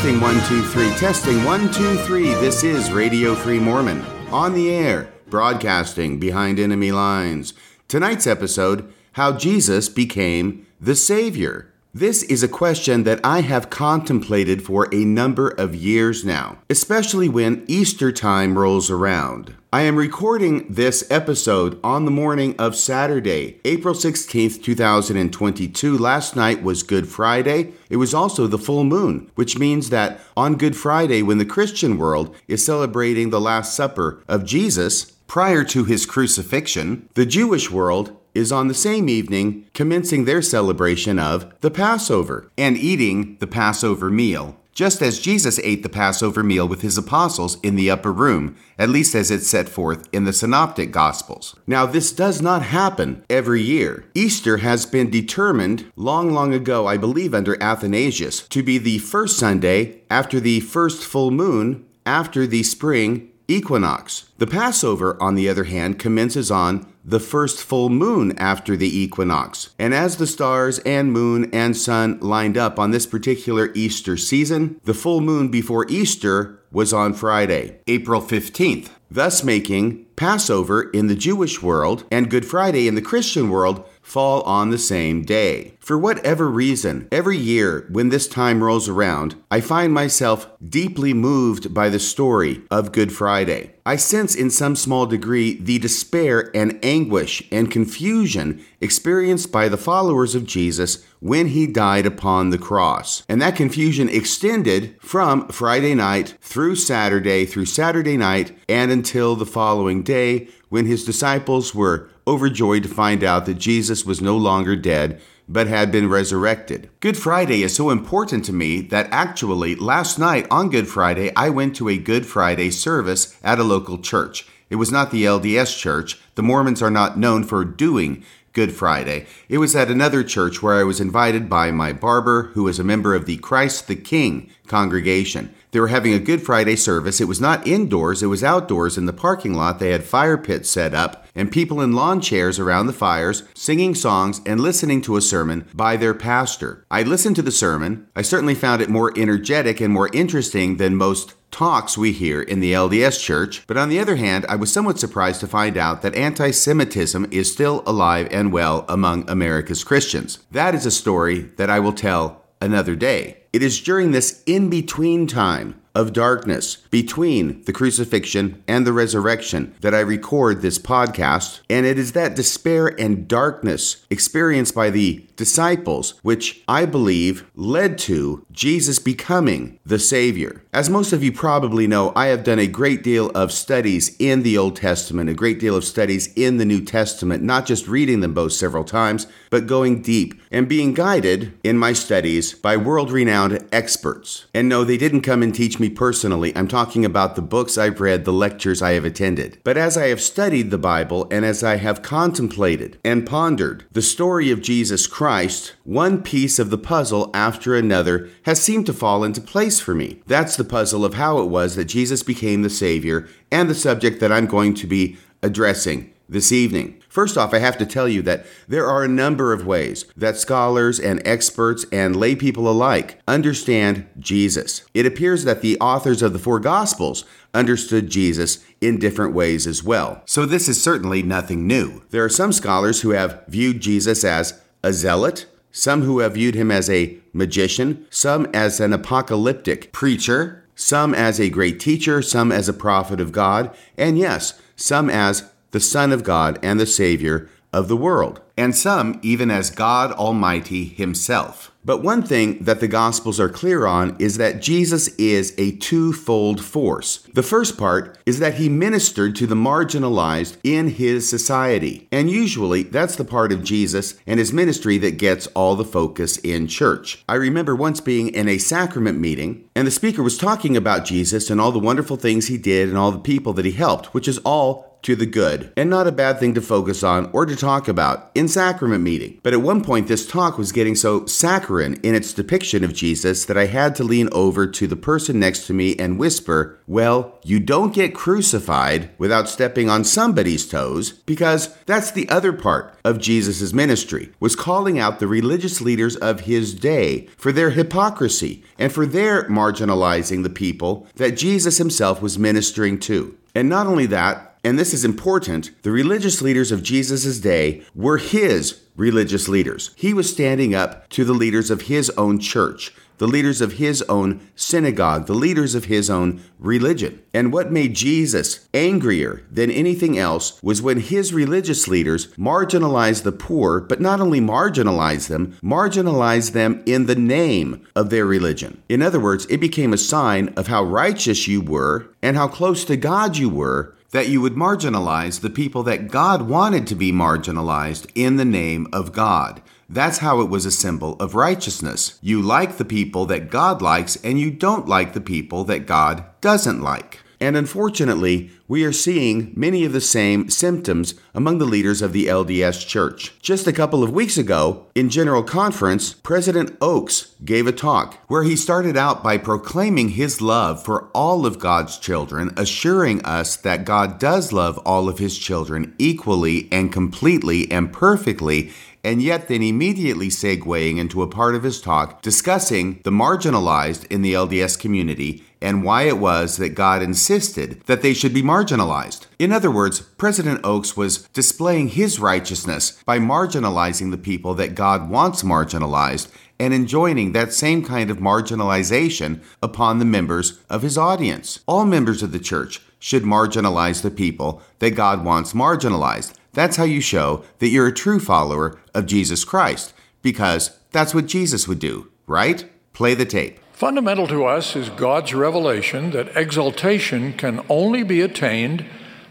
Testing one, two, three. Testing one, two, three. This is Radio Free Mormon. On the air, broadcasting behind enemy lines. Tonight's episode How Jesus Became the Savior. This is a question that I have contemplated for a number of years now, especially when Easter time rolls around. I am recording this episode on the morning of Saturday, April 16th, 2022. Last night was Good Friday. It was also the full moon, which means that on Good Friday, when the Christian world is celebrating the Last Supper of Jesus, prior to his crucifixion, the Jewish world is on the same evening commencing their celebration of the Passover and eating the Passover meal, just as Jesus ate the Passover meal with his apostles in the upper room, at least as it's set forth in the Synoptic Gospels. Now, this does not happen every year. Easter has been determined long, long ago, I believe under Athanasius, to be the first Sunday after the first full moon after the spring equinox. The Passover, on the other hand, commences on the first full moon after the equinox. And as the stars and moon and sun lined up on this particular Easter season, the full moon before Easter was on Friday, April 15th, thus making Passover in the Jewish world and Good Friday in the Christian world fall on the same day. For whatever reason, every year when this time rolls around, I find myself deeply moved by the story of Good Friday. I sense in some small degree the despair and anguish and confusion experienced by the followers of Jesus when he died upon the cross. And that confusion extended from Friday night through Saturday, through Saturday night, and until the following day when his disciples were overjoyed to find out that Jesus was no longer dead but had been resurrected. Good Friday is so important to me that actually last night on Good Friday I went to a Good Friday service at a local church. It was not the LDS church. The Mormons are not known for doing Good Friday. It was at another church where I was invited by my barber, who is a member of the Christ the King congregation. They were having a Good Friday service. It was not indoors, it was outdoors in the parking lot. They had fire pits set up and people in lawn chairs around the fires, singing songs and listening to a sermon by their pastor. I listened to the sermon. I certainly found it more energetic and more interesting than most talks we hear in the LDS Church, but on the other hand, I was somewhat surprised to find out that anti Semitism is still alive and well among America's Christians. That is a story that I will tell another day. It is during this in between time of darkness between the crucifixion and the resurrection that I record this podcast. And it is that despair and darkness experienced by the disciples which I believe led to Jesus becoming the Savior. As most of you probably know, I have done a great deal of studies in the Old Testament, a great deal of studies in the New Testament, not just reading them both several times, but going deep and being guided in my studies by world renowned experts. And no, they didn't come and teach me personally. I'm talking about the books I've read, the lectures I have attended. But as I have studied the Bible and as I have contemplated and pondered the story of Jesus Christ, one piece of the puzzle after another has seemed to fall into place for me. That's the puzzle of how it was that Jesus became the Savior and the subject that I'm going to be addressing this evening. First off, I have to tell you that there are a number of ways that scholars and experts and lay people alike understand Jesus. It appears that the authors of the four Gospels understood Jesus in different ways as well. So this is certainly nothing new. There are some scholars who have viewed Jesus as a zealot, some who have viewed him as a magician, some as an apocalyptic preacher, some as a great teacher, some as a prophet of God, and yes, some as the Son of God and the Savior of the world, and some even as God Almighty Himself. But one thing that the Gospels are clear on is that Jesus is a twofold force. The first part is that he ministered to the marginalized in his society. And usually that's the part of Jesus and his ministry that gets all the focus in church. I remember once being in a sacrament meeting and the speaker was talking about Jesus and all the wonderful things he did and all the people that he helped, which is all to the good, and not a bad thing to focus on or to talk about in sacrament meeting. But at one point, this talk was getting so saccharine in its depiction of Jesus that I had to lean over to the person next to me and whisper, Well, you don't get crucified without stepping on somebody's toes, because that's the other part of Jesus' ministry, was calling out the religious leaders of his day for their hypocrisy and for their marginalizing the people that Jesus himself was ministering to. And not only that, and this is important, the religious leaders of Jesus' day were his religious leaders. He was standing up to the leaders of his own church, the leaders of his own synagogue, the leaders of his own religion. And what made Jesus angrier than anything else was when his religious leaders marginalized the poor, but not only marginalized them, marginalized them in the name of their religion. In other words, it became a sign of how righteous you were and how close to God you were that you would marginalize the people that God wanted to be marginalized in the name of God. That's how it was a symbol of righteousness. You like the people that God likes, and you don't like the people that God doesn't like. And unfortunately, we are seeing many of the same symptoms among the leaders of the LDS Church. Just a couple of weeks ago, in General Conference, President Oaks gave a talk where he started out by proclaiming his love for all of God's children, assuring us that God does love all of his children equally and completely and perfectly, and yet then immediately segueing into a part of his talk discussing the marginalized in the LDS community and why it was that God insisted that they should be marginalized. In other words, President Oaks was displaying his righteousness by marginalizing the people that God wants marginalized and enjoining that same kind of marginalization upon the members of his audience. All members of the church should marginalize the people that God wants marginalized. That's how you show that you're a true follower of Jesus Christ, because that's what Jesus would do, right? Play the tape. Fundamental to us is God's revelation that exaltation can only be attained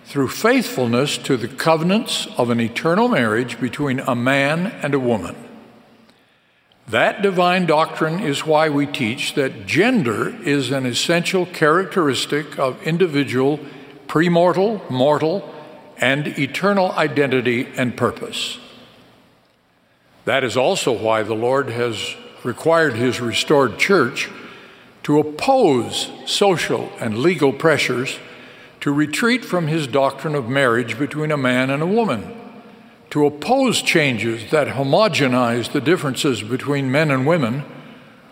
through faithfulness to the covenants of an eternal marriage between a man and a woman. That divine doctrine is why we teach that gender is an essential characteristic of individual premortal, mortal, and eternal identity and purpose. That is also why the Lord has required his restored church to oppose social and legal pressures to retreat from his doctrine of marriage between a man and a woman, to oppose changes that homogenize the differences between men and women,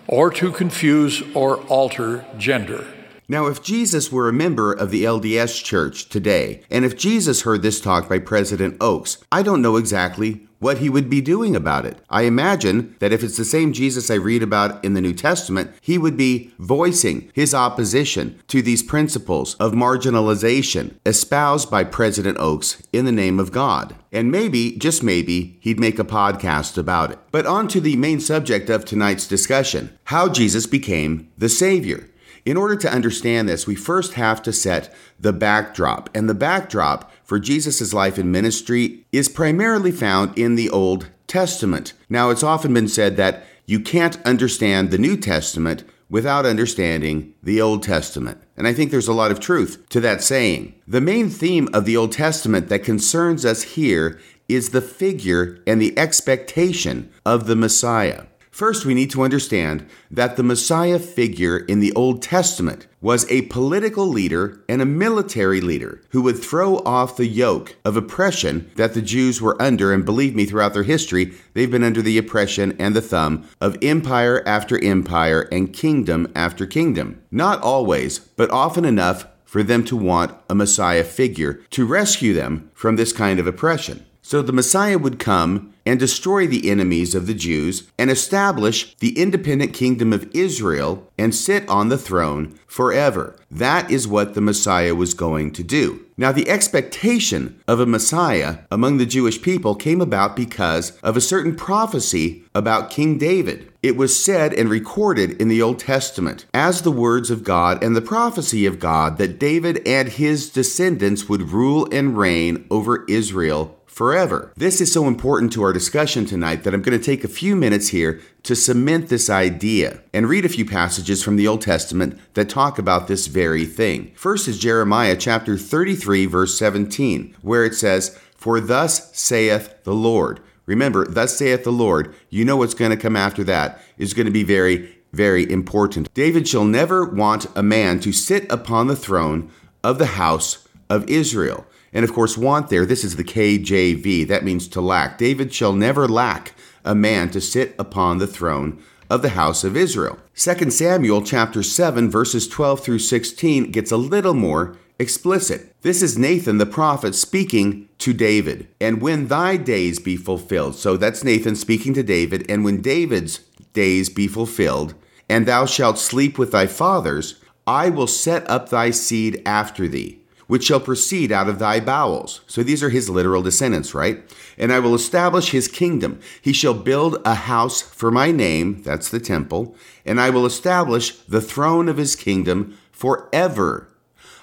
or to confuse or alter gender. Now, if Jesus were a member of the LDS Church today, and if Jesus heard this talk by President Oaks, I don't know exactly what he would be doing about it. I imagine that if it's the same Jesus I read about in the New Testament, he would be voicing his opposition to these principles of marginalization espoused by President Oaks in the name of God. And maybe, just maybe, he'd make a podcast about it. But on to the main subject of tonight's discussion how Jesus became the Savior. In order to understand this, we first have to set the backdrop. And the backdrop for Jesus' life and ministry is primarily found in the Old Testament. Now, it's often been said that you can't understand the New Testament without understanding the Old Testament. And I think there's a lot of truth to that saying. The main theme of the Old Testament that concerns us here is the figure and the expectation of the Messiah. First, we need to understand that the Messiah figure in the Old Testament was a political leader and a military leader who would throw off the yoke of oppression that the Jews were under. And believe me, throughout their history, they've been under the oppression and the thumb of empire after empire and kingdom after kingdom. Not always, but often enough for them to want a Messiah figure to rescue them from this kind of oppression. So the Messiah would come and destroy the enemies of the Jews and establish the independent kingdom of Israel and sit on the throne forever. That is what the Messiah was going to do. Now, the expectation of a Messiah among the Jewish people came about because of a certain prophecy about King David. It was said and recorded in the Old Testament as the words of God and the prophecy of God that David and his descendants would rule and reign over Israel forever. This is so important to our discussion tonight that I'm going to take a few minutes here to cement this idea and read a few passages from the Old Testament that talk about this very thing. First is Jeremiah chapter 33, verse 17, where it says, For thus saith the Lord. Remember, thus saith the Lord. You know what's going to come after that is going to be very very important. David shall never want a man to sit upon the throne of the house of Israel. And of course, want there, this is the KJV, that means to lack. David shall never lack a man to sit upon the throne of the house of Israel. 2 Samuel chapter 7 verses 12 through 16 gets a little more explicit. This is Nathan the prophet speaking to David. And when thy days be fulfilled. So that's Nathan speaking to David. And when David's days be fulfilled, and thou shalt sleep with thy fathers, I will set up thy seed after thee, which shall proceed out of thy bowels. So these are his literal descendants, right? And I will establish his kingdom. He shall build a house for my name, that's the temple, and I will establish the throne of his kingdom forever.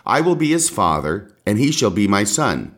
I will be his father, and he shall be my son.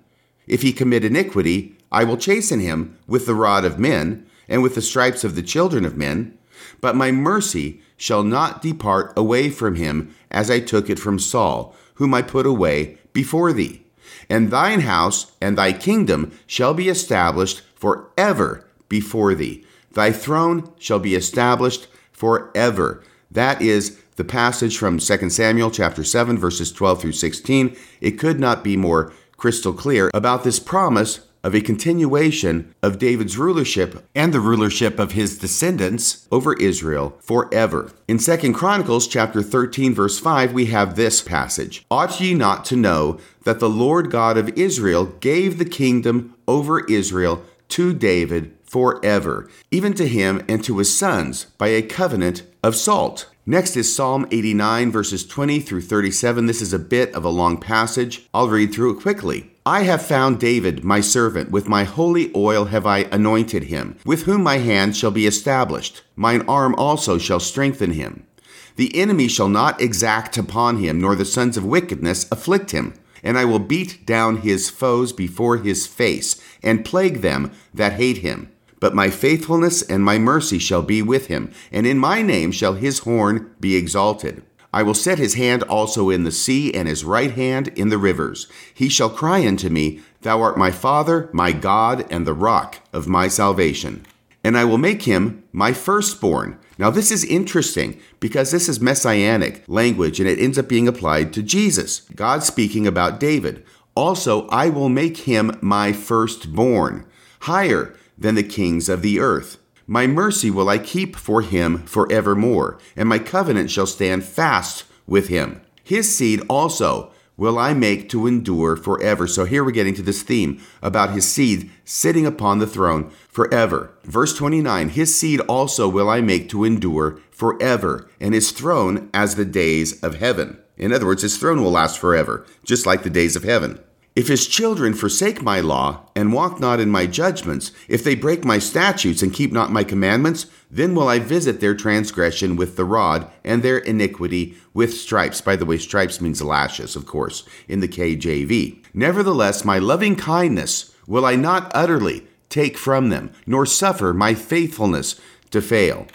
If he commit iniquity, I will chasten him with the rod of men, and with the stripes of the children of men. But my mercy shall not depart away from him, as I took it from Saul, whom I put away before thee. And thine house and thy kingdom shall be established for ever before thee. Thy throne shall be established forever. That is the passage from 2 Samuel chapter 7 verses 12 through 16. It could not be more crystal clear about this promise of a continuation of David's rulership and the rulership of his descendants over Israel forever. In 2 Chronicles chapter 13 verse 5 we have this passage. Ought ye not to know that the Lord God of Israel gave the kingdom over Israel to David forever, even to him and to his sons by a covenant of salt. Next is Psalm 89, verses 20 through 37. This is a bit of a long passage. I'll read through it quickly. I have found David, my servant, with my holy oil have I anointed him, with whom my hand shall be established. Mine arm also shall strengthen him. The enemy shall not exact upon him, nor the sons of wickedness afflict him. And I will beat down his foes before his face, and plague them that hate him. But my faithfulness and my mercy shall be with him, and in my name shall his horn be exalted. I will set his hand also in the sea, and his right hand in the rivers. He shall cry unto me, Thou art my Father, my God, and the rock of my salvation. And I will make him my firstborn. Now, this is interesting because this is messianic language and it ends up being applied to Jesus. God speaking about David. Also, I will make him my firstborn, higher than the kings of the earth. My mercy will I keep for him forevermore, and my covenant shall stand fast with him. His seed also will I make to endure forever. So here we're getting to this theme about his seed sitting upon the throne forever. Verse 29 His seed also will I make to endure forever, and his throne as the days of heaven. In other words, his throne will last forever, just like the days of heaven. If his children forsake my law and walk not in my judgments, if they break my statutes and keep not my commandments, then will I visit their transgression with the rod and their iniquity with stripes. By the way, stripes means lashes, of course, in the KJV. Nevertheless, my loving kindness will I not utterly take from them, nor suffer my faithfulness to fail.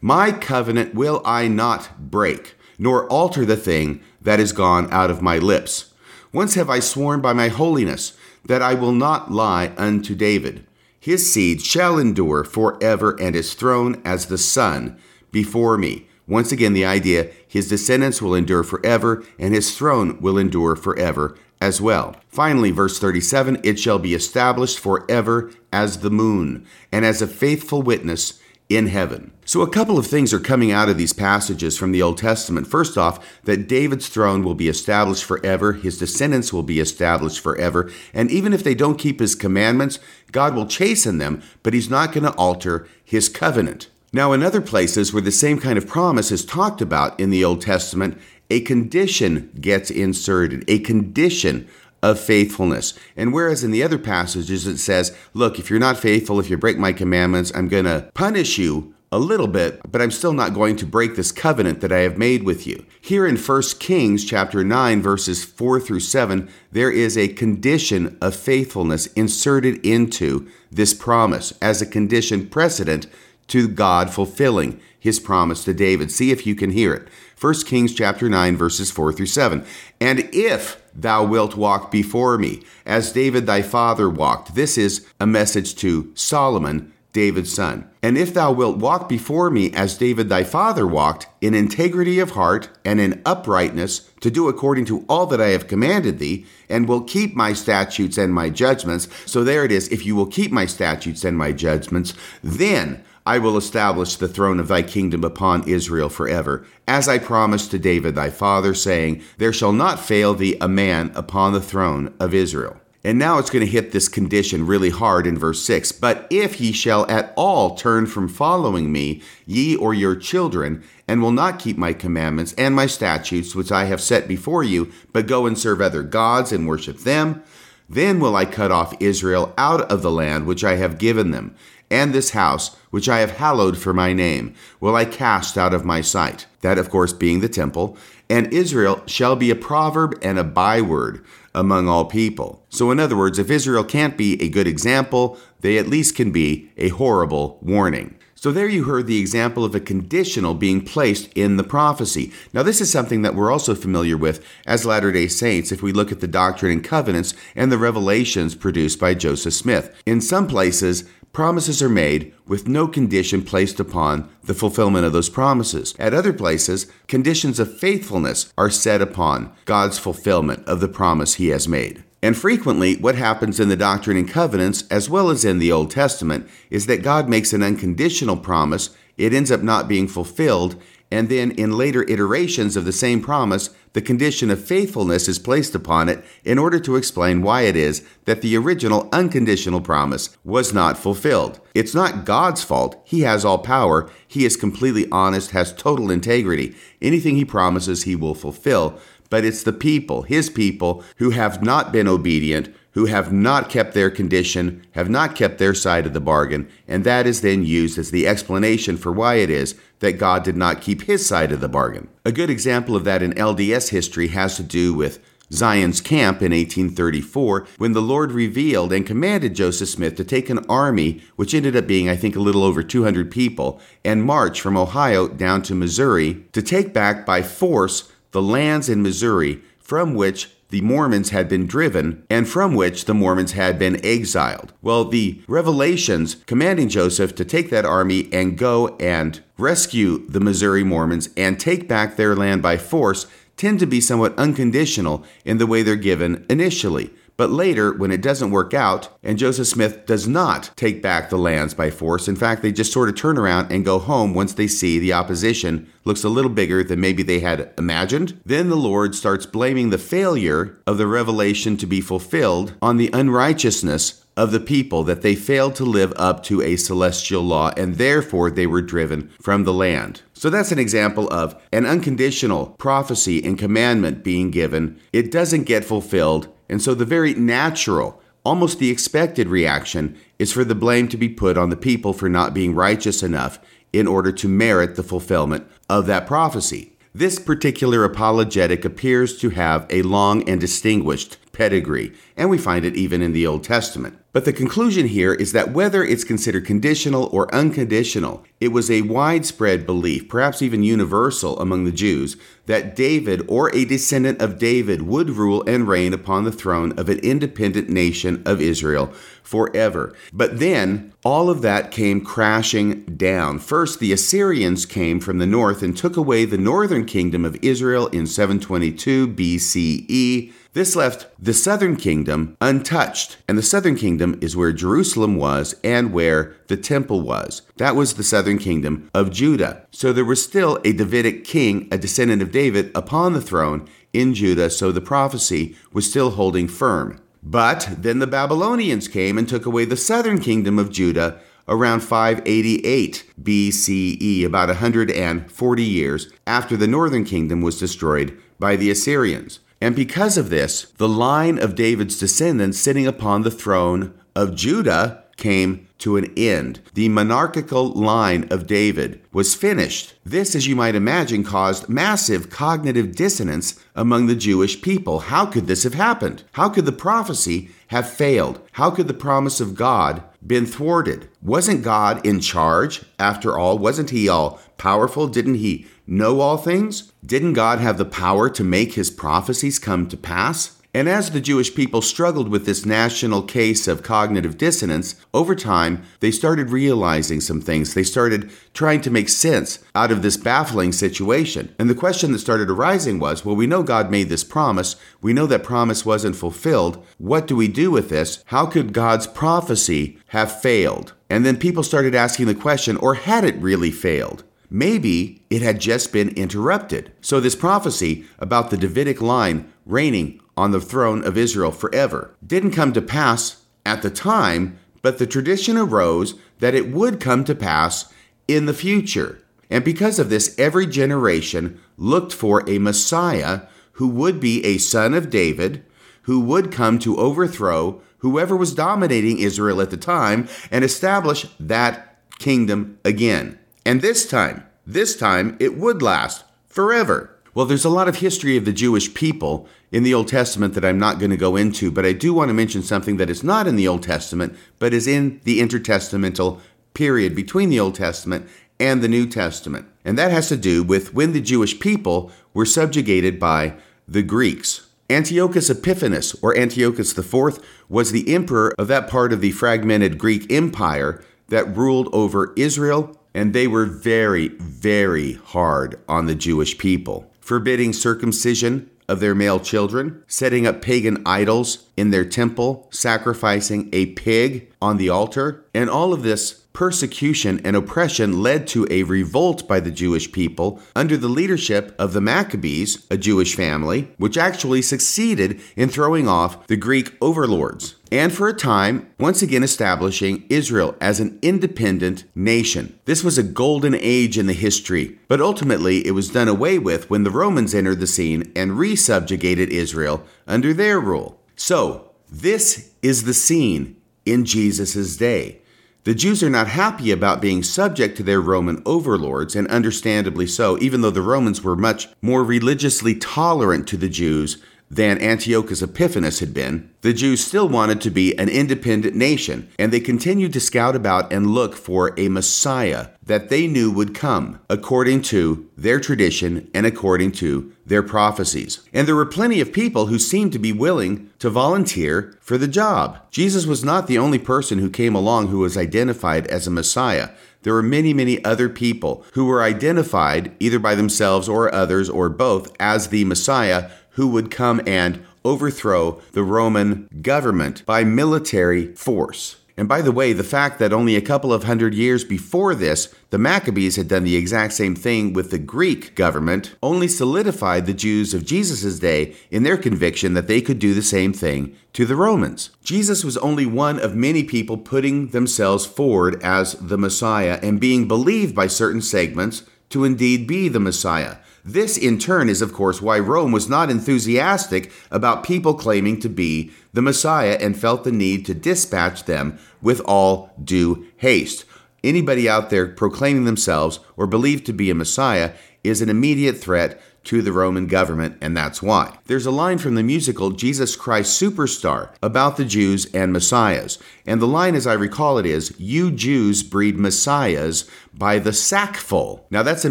My covenant will I not break, nor alter the thing that is gone out of my lips. Once have I sworn by my holiness that I will not lie unto David. His seed shall endure forever, and his throne as the sun before me. Once again, the idea his descendants will endure forever, and his throne will endure forever as well. Finally, verse 37 it shall be established forever as the moon, and as a faithful witness in heaven. So, a couple of things are coming out of these passages from the Old Testament. First off, that David's throne will be established forever, his descendants will be established forever, and even if they don't keep his commandments, God will chasten them, but he's not going to alter his covenant. Now, in other places where the same kind of promise is talked about in the Old Testament, a condition gets inserted, a condition of faithfulness. And whereas in the other passages it says, look, if you're not faithful, if you break my commandments, I'm going to punish you a little bit, but I'm still not going to break this covenant that I have made with you. Here in 1 Kings chapter 9 verses 4 through 7, there is a condition of faithfulness inserted into this promise as a condition precedent to God fulfilling his promise to David. See if you can hear it. 1 Kings chapter 9 verses 4 through 7. And if thou wilt walk before me as David thy father walked. This is a message to Solomon David's son. And if thou wilt walk before me as David thy father walked, in integrity of heart and in uprightness, to do according to all that I have commanded thee, and will keep my statutes and my judgments. So there it is. If you will keep my statutes and my judgments, then I will establish the throne of thy kingdom upon Israel forever, as I promised to David thy father, saying, There shall not fail thee a man upon the throne of Israel. And now it's going to hit this condition really hard in verse 6. But if ye shall at all turn from following me, ye or your children, and will not keep my commandments and my statutes which I have set before you, but go and serve other gods and worship them, then will I cut off Israel out of the land which I have given them, and this house which I have hallowed for my name will I cast out of my sight. That, of course, being the temple. And Israel shall be a proverb and a byword among all people. So, in other words, if Israel can't be a good example, they at least can be a horrible warning. So, there you heard the example of a conditional being placed in the prophecy. Now, this is something that we're also familiar with as Latter day Saints if we look at the Doctrine and Covenants and the revelations produced by Joseph Smith. In some places, promises are made with no condition placed upon the fulfillment of those promises. At other places, conditions of faithfulness are set upon God's fulfillment of the promise he has made. And frequently, what happens in the Doctrine and Covenants, as well as in the Old Testament, is that God makes an unconditional promise, it ends up not being fulfilled, and then in later iterations of the same promise, the condition of faithfulness is placed upon it in order to explain why it is that the original unconditional promise was not fulfilled. It's not God's fault. He has all power. He is completely honest, has total integrity. Anything he promises, he will fulfill. But it's the people, his people, who have not been obedient, who have not kept their condition, have not kept their side of the bargain, and that is then used as the explanation for why it is that God did not keep his side of the bargain. A good example of that in LDS history has to do with Zion's camp in 1834 when the Lord revealed and commanded Joseph Smith to take an army, which ended up being, I think, a little over 200 people, and march from Ohio down to Missouri to take back by force the lands in Missouri from which the Mormons had been driven and from which the Mormons had been exiled. Well, the revelations commanding Joseph to take that army and go and rescue the Missouri Mormons and take back their land by force tend to be somewhat unconditional in the way they're given initially. But later, when it doesn't work out, and Joseph Smith does not take back the lands by force, in fact, they just sort of turn around and go home once they see the opposition looks a little bigger than maybe they had imagined, then the Lord starts blaming the failure of the revelation to be fulfilled on the unrighteousness of the people that they failed to live up to a celestial law and therefore they were driven from the land. So that's an example of an unconditional prophecy and commandment being given. It doesn't get fulfilled, and so the very natural, almost the expected reaction is for the blame to be put on the people for not being righteous enough in order to merit the fulfillment of that prophecy. This particular apologetic appears to have a long and distinguished pedigree, and we find it even in the Old Testament. But the conclusion here is that whether it's considered conditional or unconditional, it was a widespread belief, perhaps even universal among the Jews, that David or a descendant of David would rule and reign upon the throne of an independent nation of Israel forever. But then all of that came crashing down. First, the Assyrians came from the north and took away the northern kingdom of Israel in 722 BCE. This left the southern kingdom untouched, and the southern kingdom is where Jerusalem was and where the temple was. That was the southern kingdom of Judah. So there was still a Davidic king, a descendant of David, upon the throne in Judah, so the prophecy was still holding firm. But then the Babylonians came and took away the southern kingdom of Judah around 588 BCE, about 140 years after the northern kingdom was destroyed by the Assyrians. And because of this, the line of David's descendants sitting upon the throne of Judah came to an end. The monarchical line of David was finished. This, as you might imagine, caused massive cognitive dissonance among the Jewish people. How could this have happened? How could the prophecy have failed? How could the promise of God been thwarted? Wasn't God in charge after all? Wasn't he all powerful? Didn't he know all things? Didn't God have the power to make his prophecies come to pass? And as the Jewish people struggled with this national case of cognitive dissonance, over time, they started realizing some things. They started trying to make sense out of this baffling situation. And the question that started arising was well, we know God made this promise. We know that promise wasn't fulfilled. What do we do with this? How could God's prophecy have failed? And then people started asking the question, or had it really failed? Maybe it had just been interrupted. So, this prophecy about the Davidic line reigning on the throne of Israel forever didn't come to pass at the time, but the tradition arose that it would come to pass in the future. And because of this, every generation looked for a Messiah who would be a son of David, who would come to overthrow whoever was dominating Israel at the time and establish that kingdom again. And this time, this time, it would last forever. Well, there's a lot of history of the Jewish people in the Old Testament that I'm not going to go into, but I do want to mention something that is not in the Old Testament, but is in the intertestamental period between the Old Testament and the New Testament. And that has to do with when the Jewish people were subjugated by the Greeks. Antiochus Epiphanes, or Antiochus IV, was the emperor of that part of the fragmented Greek Empire that ruled over Israel and they were very, very hard on the Jewish people, forbidding circumcision of their male children, setting up pagan idols in their temple, sacrificing a pig on the altar, and all of this persecution and oppression led to a revolt by the Jewish people under the leadership of the Maccabees, a Jewish family, which actually succeeded in throwing off the Greek overlords and for a time, once again establishing Israel as an independent nation. This was a golden age in the history, but ultimately it was done away with when the Romans entered the scene and resubjugated Israel under their rule. So, this is the scene in Jesus' day. The Jews are not happy about being subject to their Roman overlords, and understandably so, even though the Romans were much more religiously tolerant to the Jews than Antiochus Epiphanes had been, the Jews still wanted to be an independent nation, and they continued to scout about and look for a Messiah that they knew would come, according to their tradition and according to their prophecies. And there were plenty of people who seemed to be willing to volunteer for the job. Jesus was not the only person who came along who was identified as a Messiah. There were many, many other people who were identified, either by themselves or others or both, as the Messiah who would come and overthrow the Roman government by military force. And by the way, the fact that only a couple of hundred years before this, the Maccabees had done the exact same thing with the Greek government only solidified the Jews of Jesus' day in their conviction that they could do the same thing to the Romans. Jesus was only one of many people putting themselves forward as the Messiah and being believed by certain segments to indeed be the Messiah. This, in turn, is of course why Rome was not enthusiastic about people claiming to be the Messiah and felt the need to dispatch them with all due haste. Anybody out there proclaiming themselves or believed to be a Messiah is an immediate threat to the Roman government, and that's why. There's a line from the musical Jesus Christ Superstar about the Jews and Messiahs. And the line, as I recall it, is You Jews breed Messiahs by the sackful. Now, that's a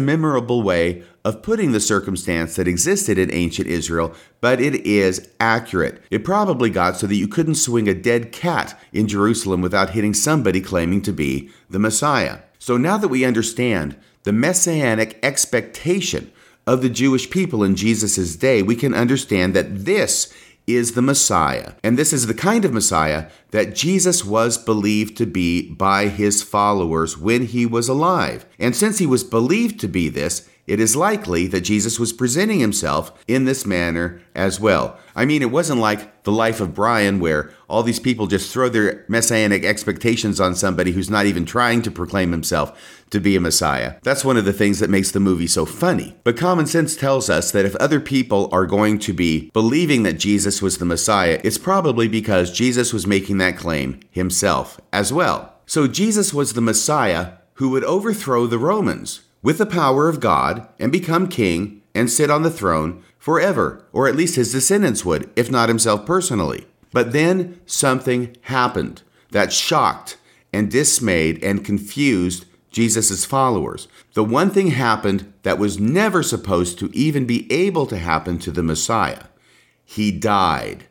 memorable way of putting the circumstance that existed in ancient Israel, but it is accurate. It probably got so that you couldn't swing a dead cat in Jerusalem without hitting somebody claiming to be the Messiah. So now that we understand the messianic expectation of the Jewish people in Jesus' day, we can understand that this is the Messiah. And this is the kind of Messiah that Jesus was believed to be by his followers when he was alive. And since he was believed to be this, it is likely that Jesus was presenting himself in this manner as well. I mean, it wasn't like the life of Brian, where all these people just throw their messianic expectations on somebody who's not even trying to proclaim himself to be a Messiah. That's one of the things that makes the movie so funny. But common sense tells us that if other people are going to be believing that Jesus was the Messiah, it's probably because Jesus was making that claim himself as well. So Jesus was the Messiah who would overthrow the Romans with the power of God and become king and sit on the throne forever, or at least his descendants would, if not himself personally. But then something happened that shocked and dismayed and confused Jesus' followers. The one thing happened that was never supposed to even be able to happen to the Messiah. He died.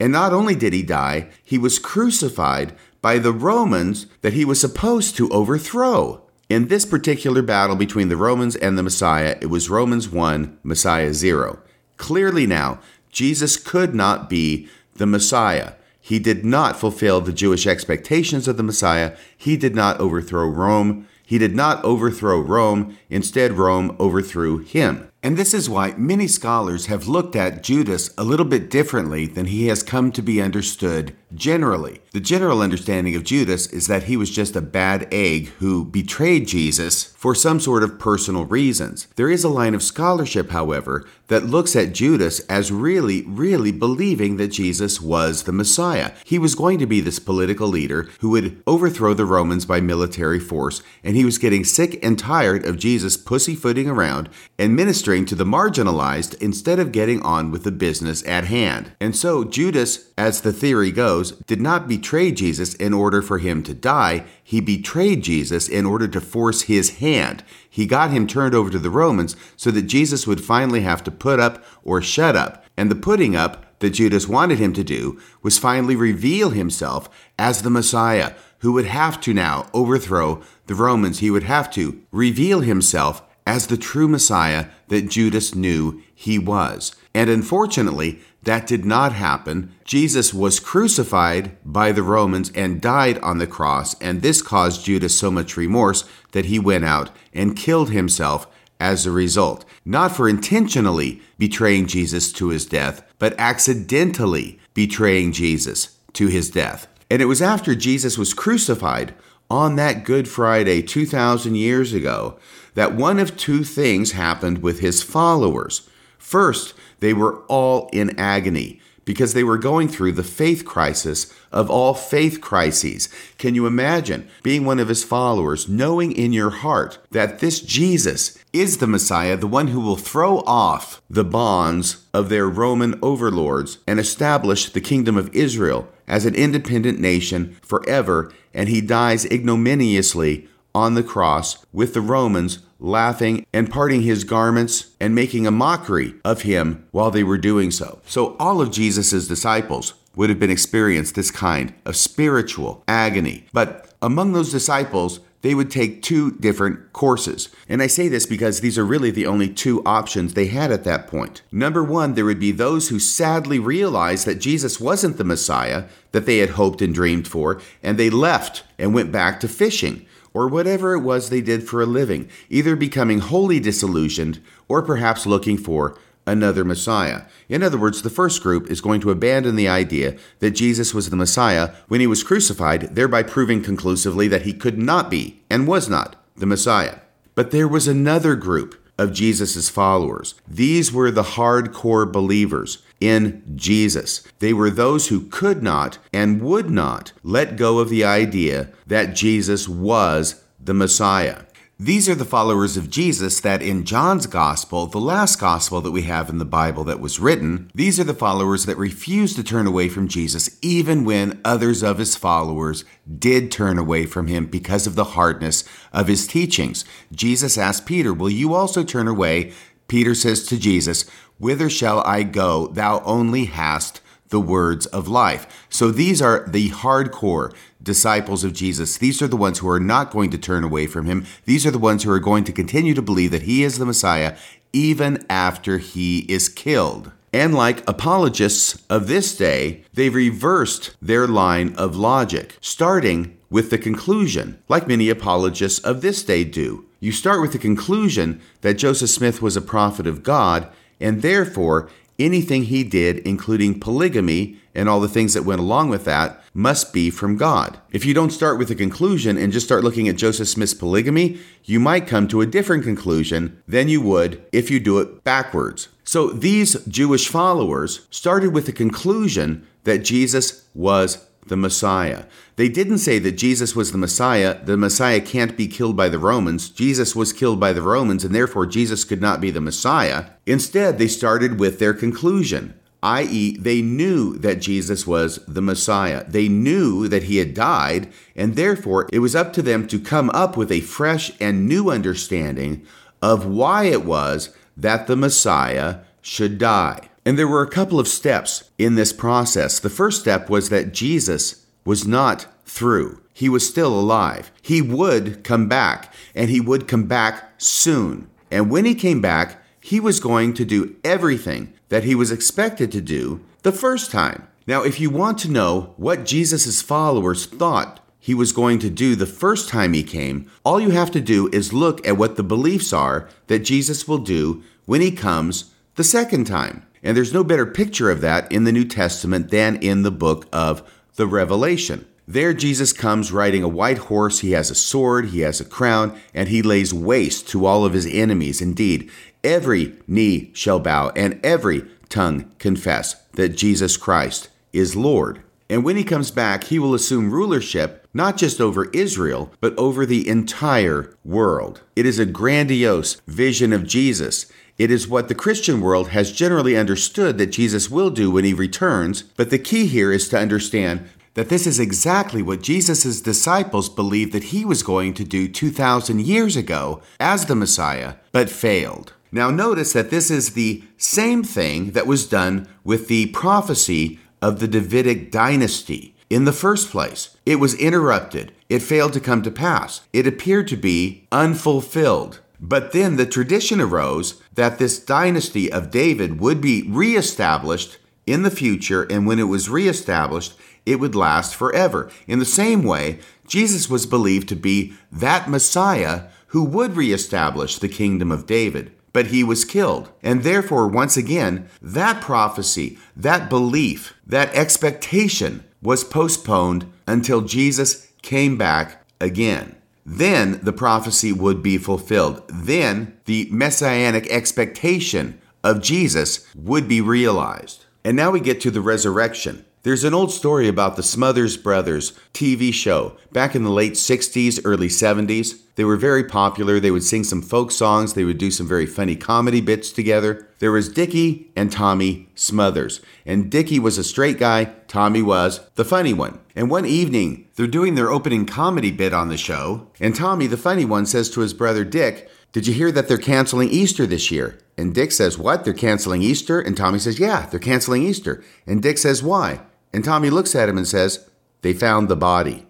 And not only did he die, he was crucified by the Romans that he was supposed to overthrow. In this particular battle between the Romans and the Messiah, it was Romans 1, Messiah 0. Clearly now, Jesus could not be the Messiah. He did not fulfill the Jewish expectations of the Messiah. He did not overthrow Rome. He did not overthrow Rome. Instead, Rome overthrew him. And this is why many scholars have looked at Judas a little bit differently than he has come to be understood generally. The general understanding of Judas is that he was just a bad egg who betrayed Jesus for some sort of personal reasons. There is a line of scholarship, however, that looks at Judas as really, really believing that Jesus was the Messiah. He was going to be this political leader who would overthrow the Romans by military force, and he was getting sick and tired of Jesus pussyfooting around and ministering to the marginalized instead of getting on with the business at hand. And so Judas, as the theory goes, did not betray Jesus in order for him to die. He betrayed Jesus in order to force his hand. He got him turned over to the Romans so that Jesus would finally have to put up or shut up. And the putting up that Judas wanted him to do was finally reveal himself as the Messiah, who would have to now overthrow the Romans. He would have to reveal himself as the true Messiah that Judas knew he was. And unfortunately, that did not happen. Jesus was crucified by the Romans and died on the cross, and this caused Judas so much remorse that he went out and killed himself as a result. Not for intentionally betraying Jesus to his death, but accidentally betraying Jesus to his death. And it was after Jesus was crucified on that Good Friday 2,000 years ago that one of two things happened with his followers. First, they were all in agony because they were going through the faith crisis of all faith crises. Can you imagine being one of his followers, knowing in your heart that this Jesus is the Messiah, the one who will throw off the bonds of their Roman overlords and establish the kingdom of Israel as an independent nation forever, and he dies ignominiously on the cross with the Romans laughing and parting his garments and making a mockery of him while they were doing so. So all of Jesus' disciples would have been experienced this kind of spiritual agony. But among those disciples, they would take two different courses. And I say this because these are really the only two options they had at that point. Number one, there would be those who sadly realized that Jesus wasn't the Messiah that they had hoped and dreamed for, and they left and went back to fishing or whatever it was they did for a living, either becoming wholly disillusioned or perhaps looking for another Messiah. In other words, the first group is going to abandon the idea that Jesus was the Messiah when he was crucified, thereby proving conclusively that he could not be and was not the Messiah. But there was another group of Jesus' followers. These were the hardcore believers in Jesus. They were those who could not and would not let go of the idea that Jesus was the Messiah. These are the followers of Jesus that in John's gospel, the last gospel that we have in the Bible that was written, these are the followers that refused to turn away from Jesus even when others of his followers did turn away from him because of the hardness of his teachings. Jesus asked Peter, Will you also turn away? Peter says to Jesus, Whither shall I go? Thou only hast the words of life. So these are the hardcore disciples of Jesus. These are the ones who are not going to turn away from him. These are the ones who are going to continue to believe that he is the Messiah even after he is killed. And like apologists of this day, they reversed their line of logic, starting with the conclusion, like many apologists of this day do. You start with the conclusion that Joseph Smith was a prophet of God, and therefore anything he did, including polygamy and all the things that went along with that, must be from God. If you don't start with a conclusion and just start looking at Joseph Smith's polygamy, you might come to a different conclusion than you would if you do it backwards. So these Jewish followers started with the conclusion that Jesus was the Messiah. They didn't say that Jesus was the Messiah. The Messiah can't be killed by the Romans. Jesus was killed by the Romans, and therefore Jesus could not be the Messiah. Instead, they started with their conclusion i.e., they knew that Jesus was the Messiah. They knew that he had died, and therefore it was up to them to come up with a fresh and new understanding of why it was that the Messiah should die. And there were a couple of steps in this process. The first step was that Jesus was not through. He was still alive. He would come back, and he would come back soon. And when he came back, he was going to do everything that he was expected to do the first time. Now, if you want to know what Jesus' followers thought he was going to do the first time he came, all you have to do is look at what the beliefs are that Jesus will do when he comes the second time. And there's no better picture of that in the New Testament than in the book of the Revelation. There, Jesus comes riding a white horse. He has a sword, he has a crown, and he lays waste to all of his enemies. Indeed, every knee shall bow and every tongue confess that Jesus Christ is Lord. And when he comes back, he will assume rulership not just over Israel, but over the entire world. It is a grandiose vision of Jesus. It is what the Christian world has generally understood that Jesus will do when he returns, but the key here is to understand that this is exactly what Jesus' disciples believed that he was going to do 2,000 years ago as the Messiah, but failed. Now, notice that this is the same thing that was done with the prophecy of the Davidic dynasty. In the first place, it was interrupted. It failed to come to pass. It appeared to be unfulfilled. But then the tradition arose that this dynasty of David would be reestablished in the future, and when it was reestablished, it would last forever. In the same way, Jesus was believed to be that Messiah who would reestablish the kingdom of David but he was killed. And therefore, once again, that prophecy, that belief, that expectation was postponed until Jesus came back again. Then the prophecy would be fulfilled. Then the messianic expectation of Jesus would be realized. And now we get to the resurrection. There's an old story about the Smothers Brothers TV show back in the late 60s, early 70s. They were very popular. They would sing some folk songs, they would do some very funny comedy bits together. There was Dickie and Tommy Smothers. And Dickie was a straight guy, Tommy was the funny one. And one evening, they're doing their opening comedy bit on the show, and Tommy, the funny one, says to his brother Dick, Did you hear that they're canceling Easter this year? And Dick says, What? They're canceling Easter? And Tommy says, Yeah, they're canceling Easter. And Dick says, Why? And Tommy looks at him and says, They found the body.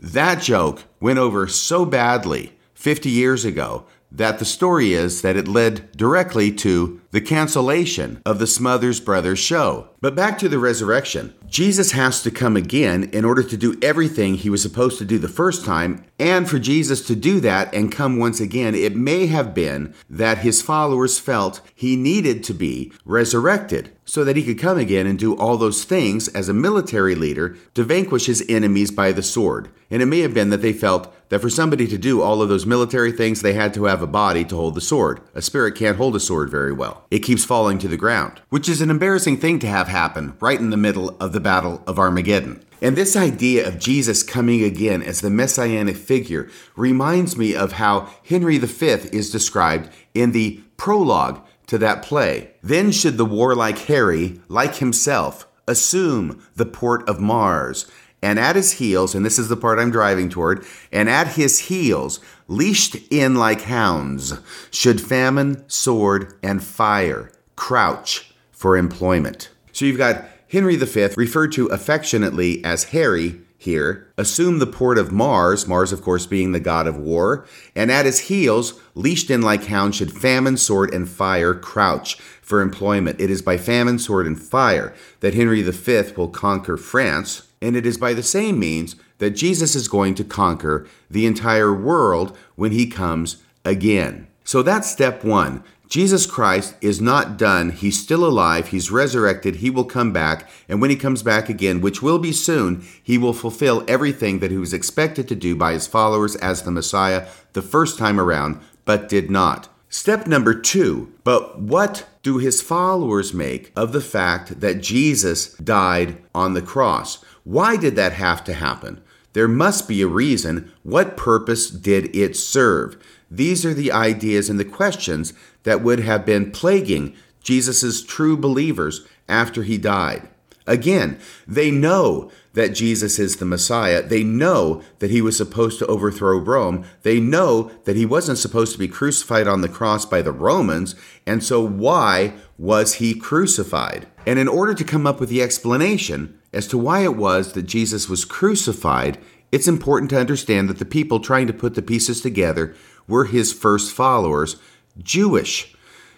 That joke went over so badly 50 years ago that the story is that it led directly to the cancellation of the Smothers Brothers show. But back to the resurrection. Jesus has to come again in order to do everything he was supposed to do the first time. And for Jesus to do that and come once again, it may have been that his followers felt he needed to be resurrected so that he could come again and do all those things as a military leader to vanquish his enemies by the sword. And it may have been that they felt that for somebody to do all of those military things, they had to have a body to hold the sword. A spirit can't hold a sword very well. It keeps falling to the ground, which is an embarrassing thing to have happen right in the middle of the Battle of Armageddon. And this idea of Jesus coming again as the messianic figure reminds me of how Henry V is described in the prologue to that play. Then should the warlike Harry, like himself, assume the port of Mars, and at his heels, and this is the part I'm driving toward, and at his heels, leashed in like hounds, should famine, sword, and fire crouch for employment. So you've got Henry V, referred to affectionately as Harry here, assume the port of Mars, Mars, of course, being the god of war, and at his heels, leashed in like hounds, should famine, sword, and fire crouch for employment. It is by famine, sword, and fire that Henry V will conquer France, and it is by the same means that Jesus is going to conquer the entire world when he comes again. So that's step one. Jesus Christ is not done. He's still alive. He's resurrected. He will come back. And when he comes back again, which will be soon, he will fulfill everything that he was expected to do by his followers as the Messiah the first time around, but did not. Step number two, but what do his followers make of the fact that Jesus died on the cross? Why did that have to happen? There must be a reason. What purpose did it serve? These are the ideas and the questions that would have been plaguing Jesus' true believers after he died. Again, they know that Jesus is the Messiah. They know that he was supposed to overthrow Rome. They know that he wasn't supposed to be crucified on the cross by the Romans. And so, why was he crucified? And in order to come up with the explanation as to why it was that Jesus was crucified, it's important to understand that the people trying to put the pieces together were his first followers, Jewish.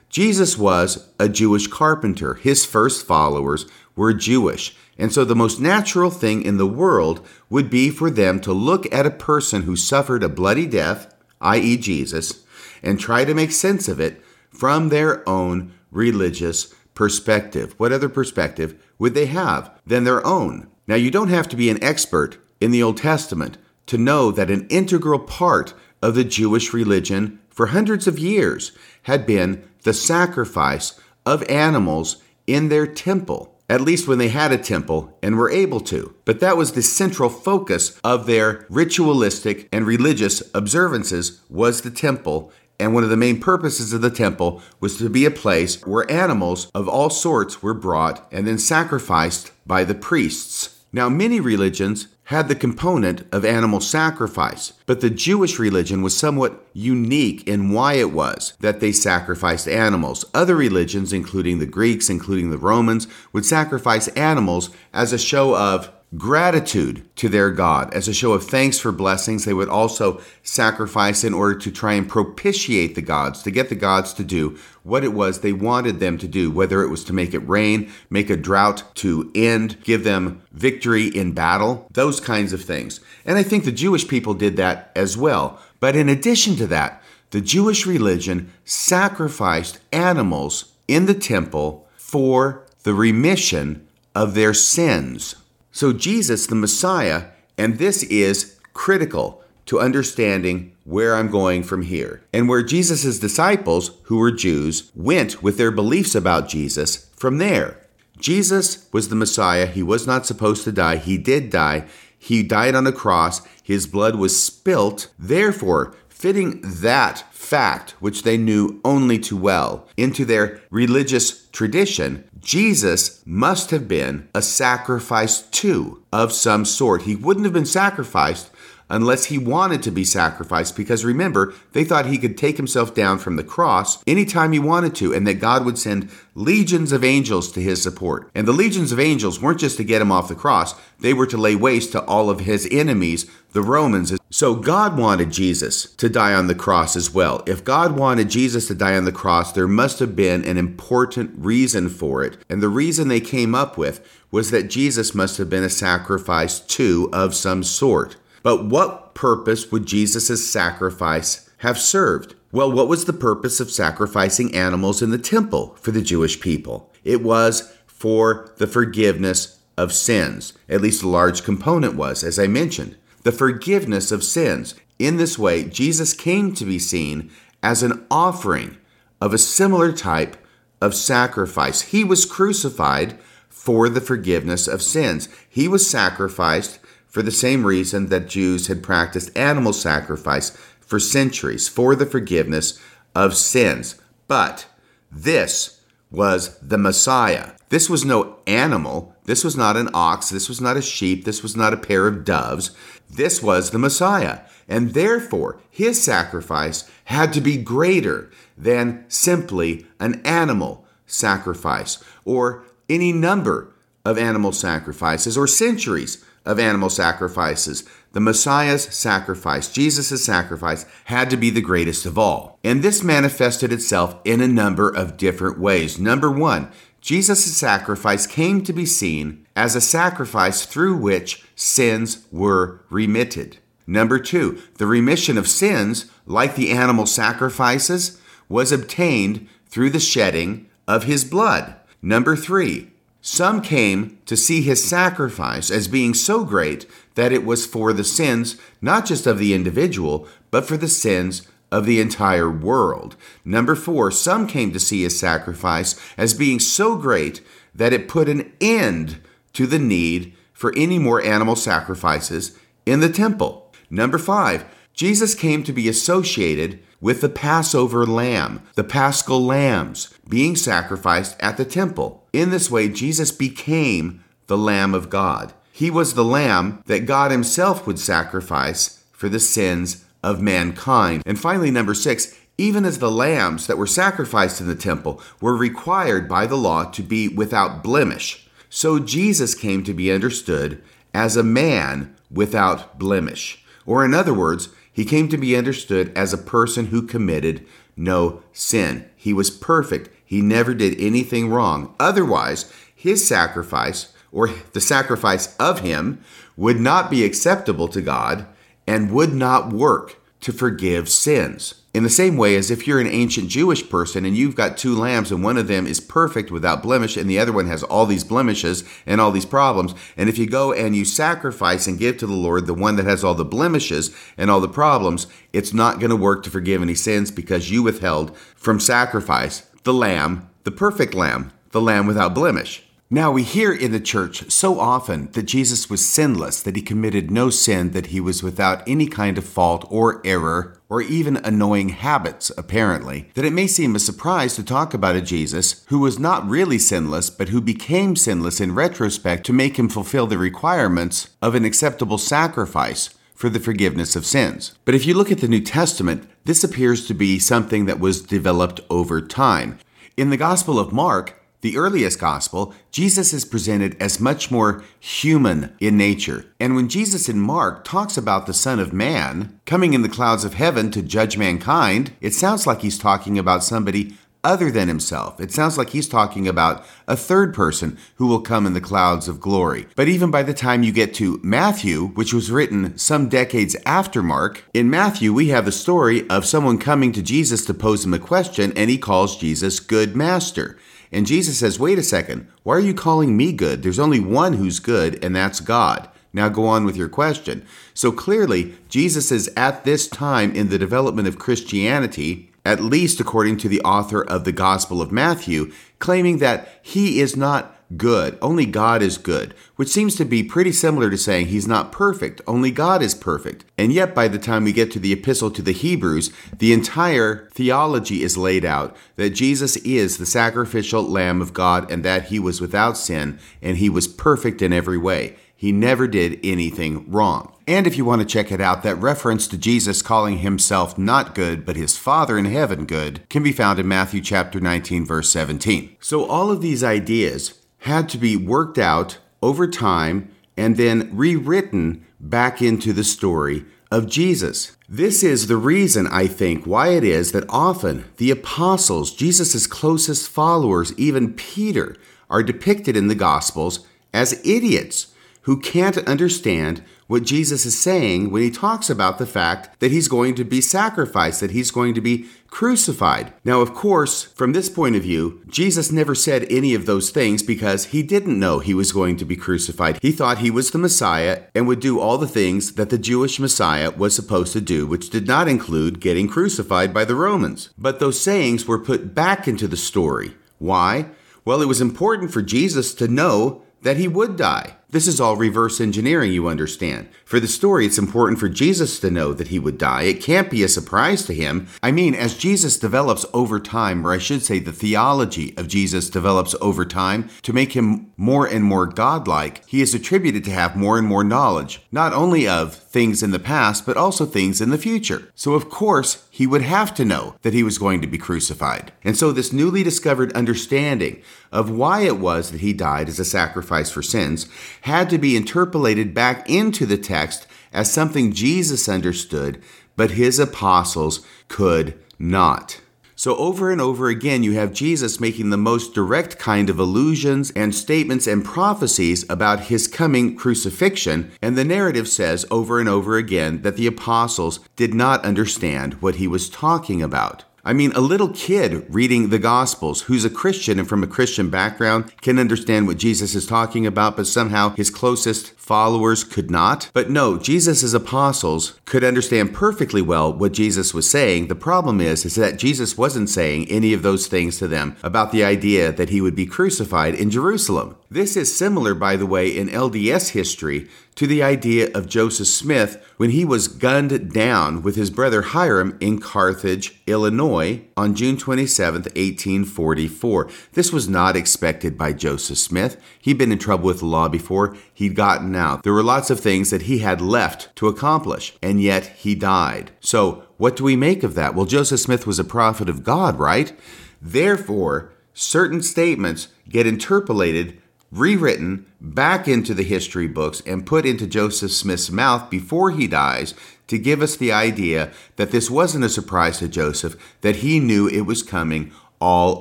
Jesus was a Jewish carpenter. His first followers were Jewish. And so the most natural thing in the world would be for them to look at a person who suffered a bloody death, i.e., Jesus, and try to make sense of it from their own religious perspective. What other perspective would they have than their own? Now, you don't have to be an expert in the Old Testament to know that an integral part of the Jewish religion for hundreds of years had been the sacrifice of animals in their temple, at least when they had a temple and were able to. But that was the central focus of their ritualistic and religious observances was the temple and one of the main purposes of the temple was to be a place where animals of all sorts were brought and then sacrificed by the priests. Now, many religions had the component of animal sacrifice, but the Jewish religion was somewhat unique in why it was that they sacrificed animals. Other religions, including the Greeks, including the Romans, would sacrifice animals as a show of gratitude to their God. As a show of thanks for blessings, they would also sacrifice in order to try and propitiate the gods, to get the gods to do what it was they wanted them to do, whether it was to make it rain, make a drought to end, give them victory in battle, those kinds of things. And I think the Jewish people did that as well. But in addition to that, the Jewish religion sacrificed animals in the temple for the remission of their sins. So, Jesus, the Messiah, and this is critical to understanding where I'm going from here, and where Jesus' disciples, who were Jews, went with their beliefs about Jesus from there. Jesus was the Messiah. He was not supposed to die. He did die. He died on a cross. His blood was spilt. Therefore, fitting that fact, which they knew only too well, into their religious tradition, Jesus must have been a sacrifice too of some sort. He wouldn't have been sacrificed unless he wanted to be sacrificed because remember, they thought he could take himself down from the cross anytime he wanted to and that God would send legions of angels to his support. And the legions of angels weren't just to get him off the cross, they were to lay waste to all of his enemies, the Romans. So God wanted Jesus to die on the cross as well. If God wanted Jesus to die on the cross, there must have been an important reason for it. And the reason they came up with was that Jesus must have been a sacrifice too of some sort. But what purpose would Jesus' sacrifice have served? Well, what was the purpose of sacrificing animals in the temple for the Jewish people? It was for the forgiveness of sins. At least a large component was, as I mentioned. The forgiveness of sins. In this way, Jesus came to be seen as an offering of a similar type of sacrifice. He was crucified for the forgiveness of sins. He was sacrificed for the same reason that Jews had practiced animal sacrifice for centuries for the forgiveness of sins. But this was the Messiah. This was no animal. This was not an ox. This was not a sheep. This was not a pair of doves. This was the Messiah. And therefore, his sacrifice had to be greater than simply an animal sacrifice or any number of animal sacrifices or centuries of animal sacrifices. The Messiah's sacrifice, Jesus' sacrifice, had to be the greatest of all. And this manifested itself in a number of different ways. Number one, Jesus' sacrifice came to be seen as a sacrifice through which sins were remitted. Number two, the remission of sins, like the animal sacrifices, was obtained through the shedding of his blood. Number three, some came to see his sacrifice as being so great that it was for the sins not just of the individual, but for the sins of the entire world. Number four, some came to see his sacrifice as being so great that it put an end to the need for any more animal sacrifices in the temple. Number five, Jesus came to be associated with the Passover lamb, the paschal lambs being sacrificed at the temple. In this way, Jesus became the Lamb of God. He was the lamb that God Himself would sacrifice for the sins of mankind. And finally, number six, even as the lambs that were sacrificed in the temple were required by the law to be without blemish, so Jesus came to be understood as a man without blemish. Or, in other words, he came to be understood as a person who committed no sin. He was perfect. He never did anything wrong. Otherwise, his sacrifice, or the sacrifice of him, would not be acceptable to God and would not work to forgive sins. In the same way as if you're an ancient Jewish person and you've got two lambs and one of them is perfect without blemish and the other one has all these blemishes and all these problems, and if you go and you sacrifice and give to the Lord the one that has all the blemishes and all the problems, it's not going to work to forgive any sins because you withheld from sacrifice the lamb, the perfect lamb, the lamb without blemish. Now, we hear in the church so often that Jesus was sinless, that he committed no sin, that he was without any kind of fault or error, or even annoying habits, apparently, that it may seem a surprise to talk about a Jesus who was not really sinless, but who became sinless in retrospect to make him fulfill the requirements of an acceptable sacrifice for the forgiveness of sins. But if you look at the New Testament, this appears to be something that was developed over time. In the Gospel of Mark, the earliest gospel, Jesus is presented as much more human in nature. And when Jesus in Mark talks about the Son of Man coming in the clouds of heaven to judge mankind, it sounds like he's talking about somebody other than himself. It sounds like he's talking about a third person who will come in the clouds of glory. But even by the time you get to Matthew, which was written some decades after Mark, in Matthew we have the story of someone coming to Jesus to pose him a question, and he calls Jesus good master. And Jesus says, Wait a second, why are you calling me good? There's only one who's good, and that's God. Now go on with your question. So clearly, Jesus is at this time in the development of Christianity, at least according to the author of the Gospel of Matthew, claiming that he is not good. Only God is good, which seems to be pretty similar to saying he's not perfect. Only God is perfect. And yet, by the time we get to the epistle to the Hebrews, the entire theology is laid out that Jesus is the sacrificial Lamb of God and that he was without sin and he was perfect in every way. He never did anything wrong. And if you want to check it out, that reference to Jesus calling himself not good, but his Father in heaven good, can be found in Matthew chapter 19, verse 17. So all of these ideas had to be worked out over time and then rewritten back into the story of Jesus. This is the reason, I think, why it is that often the apostles, Jesus' closest followers, even Peter, are depicted in the Gospels as idiots who can't understand what Jesus is saying when he talks about the fact that he's going to be sacrificed, that he's going to be crucified. Now, of course, from this point of view, Jesus never said any of those things because he didn't know he was going to be crucified. He thought he was the Messiah and would do all the things that the Jewish Messiah was supposed to do, which did not include getting crucified by the Romans. But those sayings were put back into the story. Why? Well, it was important for Jesus to know that he would die. This is all reverse engineering, you understand. For the story, it's important for Jesus to know that he would die. It can't be a surprise to him. I mean, as Jesus develops over time, or I should say, the theology of Jesus develops over time to make him more and more godlike, he is attributed to have more and more knowledge, not only of things in the past, but also things in the future. So, of course, he would have to know that he was going to be crucified. And so, this newly discovered understanding of why it was that he died as a sacrifice for sins had to be interpolated back into the text as something Jesus understood, but his apostles could not. So, over and over again, you have Jesus making the most direct kind of allusions and statements and prophecies about his coming crucifixion, and the narrative says over and over again that the apostles did not understand what he was talking about. I mean, a little kid reading the Gospels who's a Christian and from a Christian background can understand what Jesus is talking about, but somehow his closest followers could not. But no, Jesus' apostles could understand perfectly well what Jesus was saying. The problem is, is that Jesus wasn't saying any of those things to them about the idea that he would be crucified in Jerusalem. This is similar, by the way, in LDS history to the idea of Joseph Smith when he was gunned down with his brother Hyrum in Carthage, Illinois on June 27, 1844. This was not expected by Joseph Smith. He'd been in trouble with the law before, he'd gotten out. There were lots of things that he had left to accomplish, and yet he died. So, what do we make of that? Well, Joseph Smith was a prophet of God, right? Therefore, certain statements get interpolated rewritten back into the history books and put into Joseph Smith's mouth before he dies to give us the idea that this wasn't a surprise to Joseph, that he knew it was coming all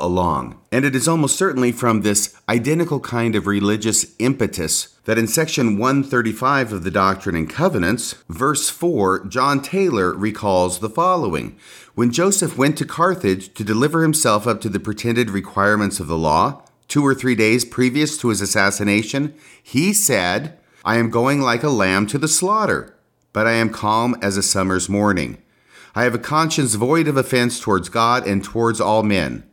along. And it is almost certainly from this identical kind of religious impetus that in section 135 of the Doctrine and Covenants, verse 4, John Taylor recalls the following When Joseph went to Carthage to deliver himself up to the pretended requirements of the law, two or three days previous to his assassination, he said, I am going like a lamb to the slaughter, but I am calm as a summer's morning. I have a conscience void of offense towards God and towards all men.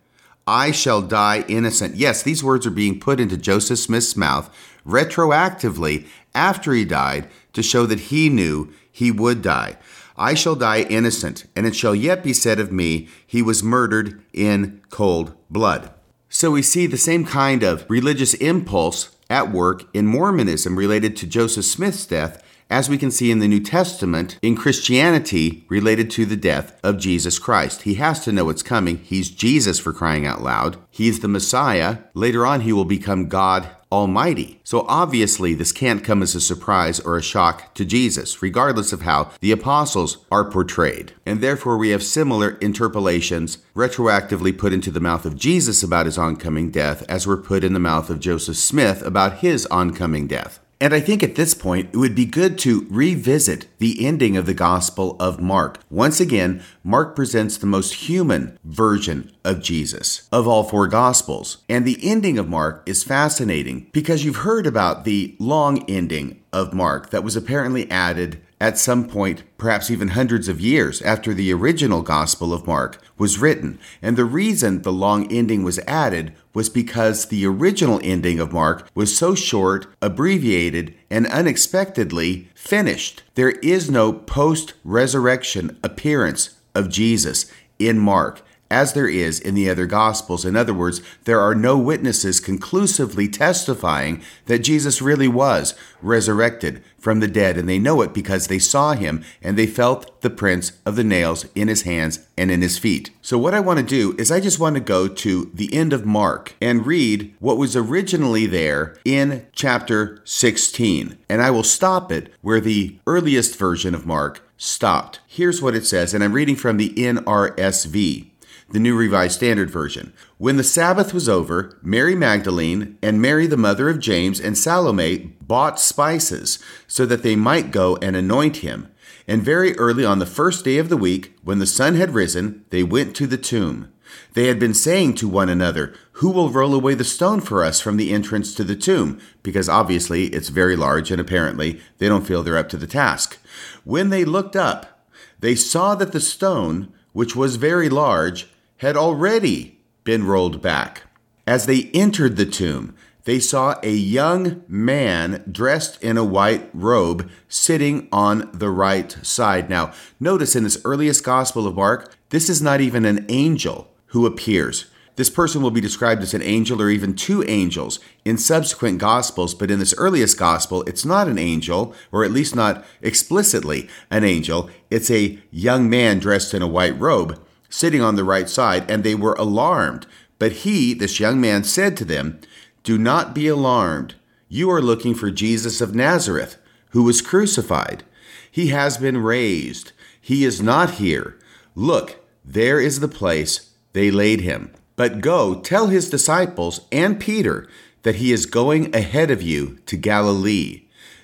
I shall die innocent. Yes, these words are being put into Joseph Smith's mouth retroactively after he died to show that he knew he would die. I shall die innocent, and it shall yet be said of me, he was murdered in cold blood. So we see the same kind of religious impulse at work in Mormonism related to Joseph Smith's death as we can see in the New Testament in Christianity related to the death of Jesus Christ. He has to know it's coming. He's Jesus for crying out loud. He's the Messiah. Later on, he will become God Almighty. So obviously, this can't come as a surprise or a shock to Jesus, regardless of how the apostles are portrayed. And therefore, we have similar interpolations retroactively put into the mouth of Jesus about his oncoming death as were put in the mouth of Joseph Smith about his oncoming death. And I think at this point, it would be good to revisit the ending of the Gospel of Mark. Once again, Mark presents the most human version of Jesus of all four Gospels. And the ending of Mark is fascinating because you've heard about the long ending of Mark that was apparently added at some point, perhaps even hundreds of years after the original Gospel of Mark was written. And the reason the long ending was added was because the original ending of Mark was so short, abbreviated, and unexpectedly finished. There is no post resurrection appearance of Jesus in Mark as there is in the other Gospels. In other words, there are no witnesses conclusively testifying that Jesus really was resurrected from the dead, and they know it because they saw him and they felt the prints of the nails in his hands and in his feet. So, what I want to do is I just want to go to the end of Mark and read what was originally there in chapter 16, and I will stop it where the earliest version of Mark stopped. Here's what it says, and I'm reading from the NRSV the New Revised Standard Version. When the Sabbath was over, Mary Magdalene and Mary, the mother of James, and Salome bought spices so that they might go and anoint him. And very early on the first day of the week, when the sun had risen, they went to the tomb. They had been saying to one another, Who will roll away the stone for us from the entrance to the tomb? Because obviously it's very large and apparently they don't feel they're up to the task. When they looked up, they saw that the stone, which was very large, had already been rolled back. As they entered the tomb, they saw a young man dressed in a white robe sitting on the right side. Now, notice in this earliest Gospel of Mark, this is not even an angel who appears. This person will be described as an angel or even two angels in subsequent Gospels, but in this earliest Gospel, it's not an angel, or at least not explicitly an angel. It's a young man dressed in a white robe sitting on the right side, and they were alarmed. But he, this young man, said to them, Do not be alarmed. You are looking for Jesus of Nazareth, who was crucified. He has been raised. He is not here. Look, there is the place they laid him. But go tell his disciples and Peter that he is going ahead of you to Galilee.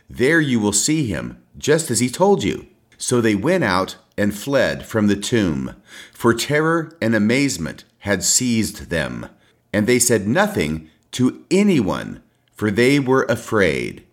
There you will see him, just as he told you. So they went out and fled from the tomb, for terror and amazement had seized them. And they said nothing to anyone, for they were afraid.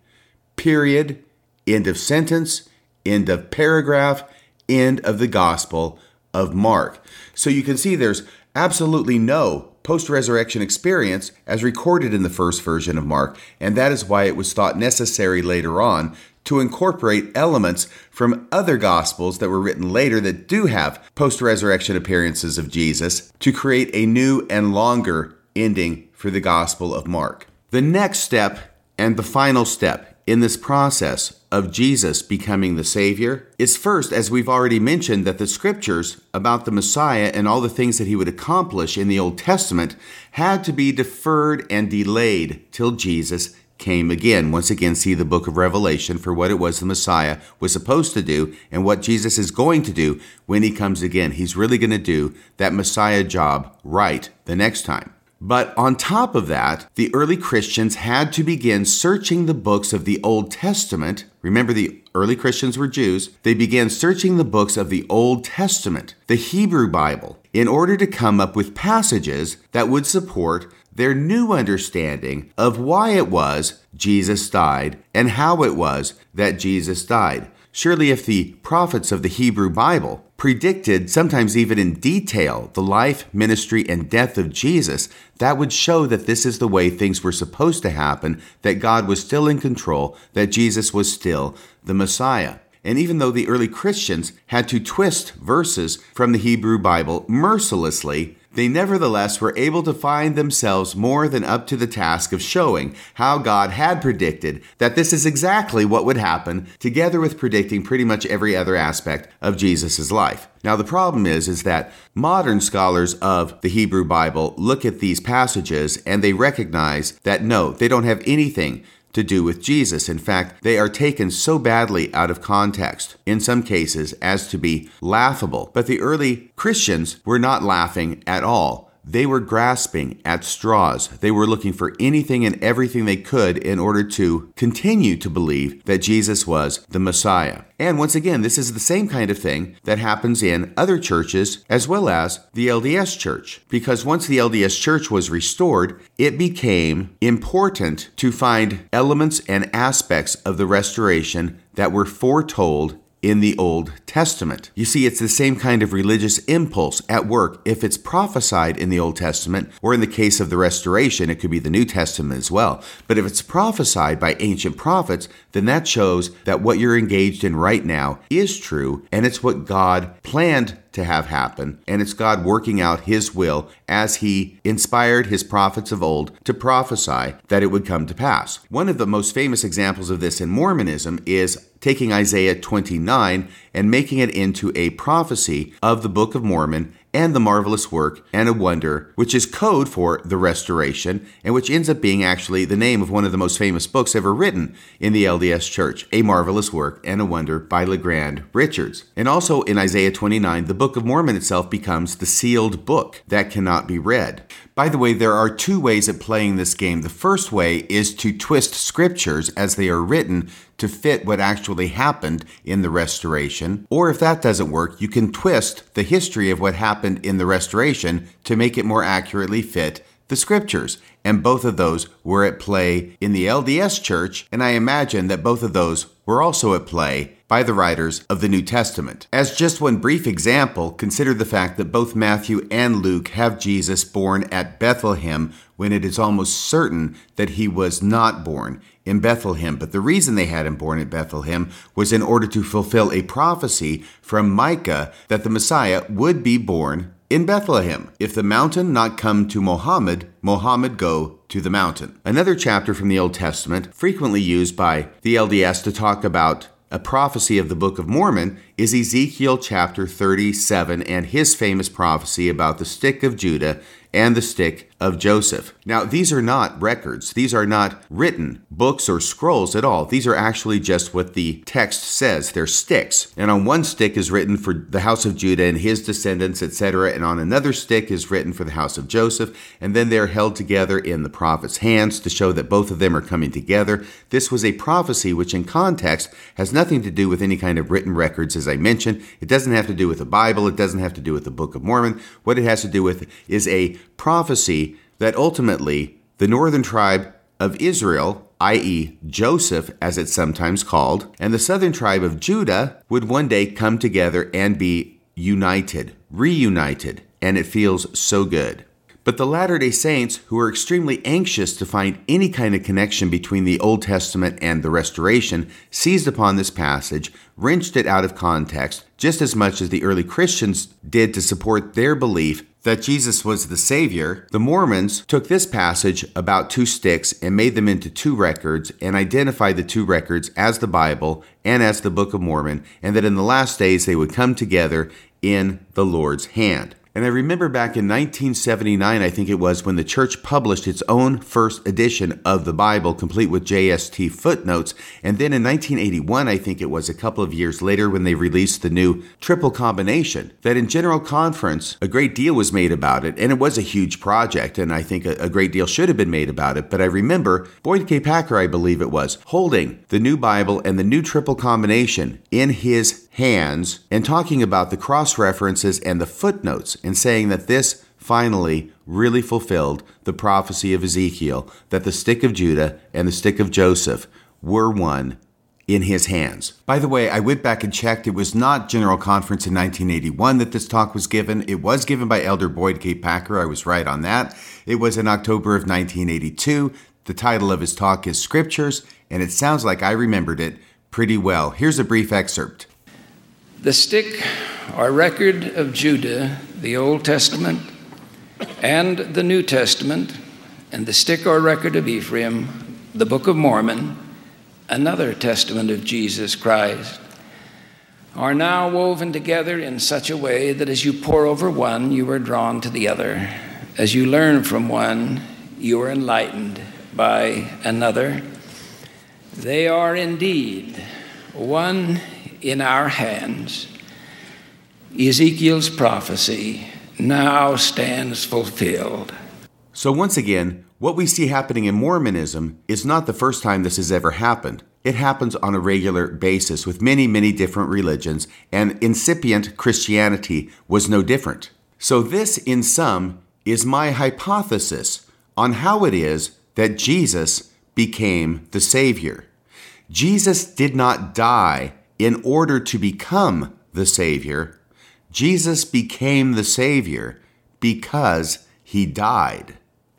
Period. End of sentence. end of paragraph, end of the Gospel of Mark. So you can see there's absolutely no post resurrection experience as recorded in the first version of Mark, and that is why it was thought necessary later on to incorporate elements from other gospels that were written later that do have post resurrection appearances of Jesus to create a new and longer ending for the Gospel of Mark. The next step and the final step in this process of Jesus becoming the Savior is first, as we've already mentioned, that the scriptures about the Messiah and all the things that he would accomplish in the Old Testament had to be deferred and delayed till Jesus came again. Once again, see the book of Revelation for what it was the Messiah was supposed to do and what Jesus is going to do when he comes again. He's really going to do that Messiah job right the next time. But on top of that, the early Christians had to begin searching the books of the Old Testament. Remember, the early Christians were Jews. They began searching the books of the Old Testament, the Hebrew Bible, in order to come up with passages that would support their new understanding of why it was Jesus died and how it was that Jesus died. Surely, if the prophets of the Hebrew Bible predicted, sometimes even in detail, the life, ministry, and death of Jesus, that would show that this is the way things were supposed to happen, that God was still in control, that Jesus was still the Messiah. And even though the early Christians had to twist verses from the Hebrew Bible mercilessly, they nevertheless were able to find themselves more than up to the task of showing how God had predicted that this is exactly what would happen, together with predicting pretty much every other aspect of Jesus' life. Now the problem is is that modern scholars of the Hebrew Bible look at these passages and they recognize that no, they don't have anything to do with Jesus. In fact, they are taken so badly out of context, in some cases, as to be laughable. But the early Christians were not laughing at all. They were grasping at straws. They were looking for anything and everything they could in order to continue to believe that Jesus was the Messiah. And once again, this is the same kind of thing that happens in other churches as well as the LDS church. Because once the LDS church was restored, it became important to find elements and aspects of the restoration that were foretold in the Old Testament. You see, it's the same kind of religious impulse at work if it's prophesied in the Old Testament, or in the case of the restoration, it could be the New Testament as well. But if it's prophesied by ancient prophets, then that shows that what you're engaged in right now is true, and it's what God planned to have happen, and it's God working out His will as He inspired His prophets of old to prophesy that it would come to pass. One of the most famous examples of this in Mormonism is taking Isaiah 29 and making it into a prophecy of the Book of Mormon and the marvelous work and a wonder, which is code for the restoration, and which ends up being actually the name of one of the most famous books ever written in the LDS Church, A Marvelous Work and a Wonder by LeGrand Richards. And also in Isaiah 29, the Book of Mormon itself becomes the sealed book that cannot be read. By the way, there are two ways of playing this game. The first way is to twist scriptures as they are written to fit what actually happened in the restoration. Or if that doesn't work, you can twist the history of what happened in the restoration to make it more accurately fit the scriptures. And both of those were at play in the LDS church, and I imagine that both of those were also at play by the writers of the New Testament. As just one brief example, consider the fact that both Matthew and Luke have Jesus born at Bethlehem when it is almost certain that he was not born in Bethlehem. But the reason they had him born at Bethlehem was in order to fulfill a prophecy from Micah that the Messiah would be born in Bethlehem. If the mountain not come to Mohammed, Mohammed go to the mountain. Another chapter from the Old Testament, frequently used by the LDS to talk about a prophecy of the Book of Mormon is Ezekiel chapter 37 and his famous prophecy about the stick of Judah and the stick of Joseph. Now, these are not records. These are not written books or scrolls at all. These are actually just what the text says. They're sticks. And on one stick is written for the house of Judah and his descendants, etc. And on another stick is written for the house of Joseph. And then they're held together in the prophet's hands to show that both of them are coming together. This was a prophecy which, in context, has nothing to do with any kind of written records, as I mentioned. It doesn't have to do with the Bible. It doesn't have to do with the Book of Mormon. What it has to do with is a prophecy that ultimately the northern tribe of Israel i.e., Joseph, as it's sometimes called, and the southern tribe of Judah would one day come together and be united, reunited, and it feels so good. But the Latter day Saints, who are extremely anxious to find any kind of connection between the Old Testament and the Restoration, seized upon this passage, wrenched it out of context, just as much as the early Christians did to support their belief that Jesus was the Savior, the Mormons took this passage about two sticks and made them into two records and identified the two records as the Bible and as the Book of Mormon, and that in the last days they would come together in the Lord's hand. And I remember back in 1979, I think it was, when the church published its own first edition of the Bible, complete with JST footnotes. And then in 1981, I think it was a couple of years later, when they released the new triple combination, that in General Conference, a great deal was made about it. And it was a huge project, and I think a, a great deal should have been made about it. But I remember Boyd K. Packer, I believe it was, holding the new Bible and the new triple combination in his hands and talking about the cross references and the footnotes and saying that this finally really fulfilled the prophecy of Ezekiel that the stick of Judah and the stick of Joseph were one in his hands. By the way, I went back and checked. It was not General Conference in 1981 that this talk was given. It was given by Elder Boyd K. Packer. I was right on that. It was in October of 1982. The title of his talk is Scriptures, and it sounds like I remembered it pretty well. Here's a brief excerpt. The stick or record of Judah, the Old Testament and the New Testament, and the stick or record of Ephraim, the Book of Mormon, another testament of Jesus Christ, are now woven together in such a way that as you pore over one, you are drawn to the other. As you learn from one, you are enlightened by another. They are indeed one in our hands, Ezekiel's prophecy now stands fulfilled. So, once again, what we see happening in Mormonism is not the first time this has ever happened. It happens on a regular basis with many, many different religions, and incipient Christianity was no different. So, this, in sum, is my hypothesis on how it is that Jesus became the Savior. Jesus did not die in order to become the Savior, Jesus became the Savior because he died.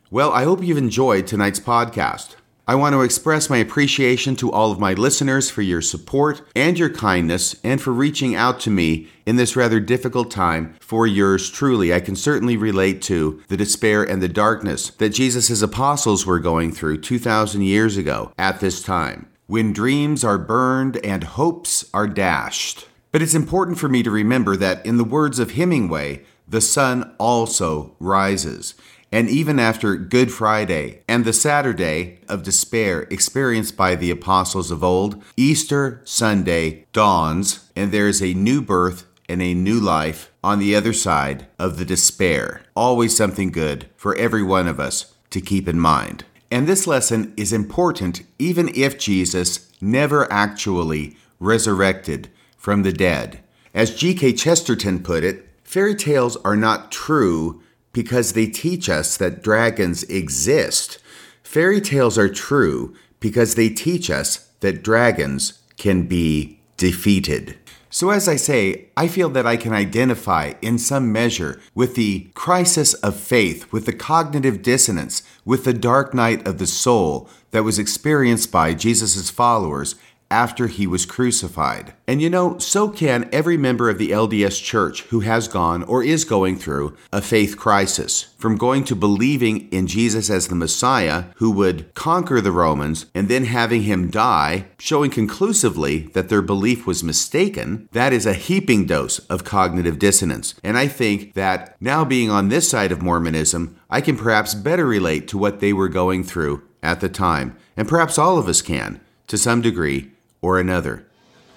Well, I hope you've enjoyed tonight's podcast. I want to express my appreciation to all of my listeners for your support and your kindness and for reaching out to me in this rather difficult time for yours truly. I can certainly relate to the despair and the darkness that Jesus' apostles were going through 2,000 years ago at this time when dreams are burned and hopes are dashed. But it's important for me to remember that, in the words of Hemingway, the sun also rises. And even after Good Friday and the Saturday of despair experienced by the apostles of old, Easter Sunday dawns and there is a new birth and a new life on the other side of the despair. Always something good for every one of us to keep in mind. And this lesson is important even if Jesus never actually resurrected from the dead. As G.K. Chesterton put it, fairy tales are not true because they teach us that dragons exist. Fairy tales are true because they teach us that dragons can be defeated. So, as I say, I feel that I can identify in some measure with the crisis of faith, with the cognitive dissonance, with the dark night of the soul that was experienced by Jesus' followers after he was crucified. And you know, so can every member of the LDS Church who has gone or is going through a faith crisis. From going to believing in Jesus as the Messiah who would conquer the Romans and then having him die, showing conclusively that their belief was mistaken, that is a heaping dose of cognitive dissonance. And I think that now being on this side of Mormonism, I can perhaps better relate to what they were going through at the time. And perhaps all of us can, to some degree or another.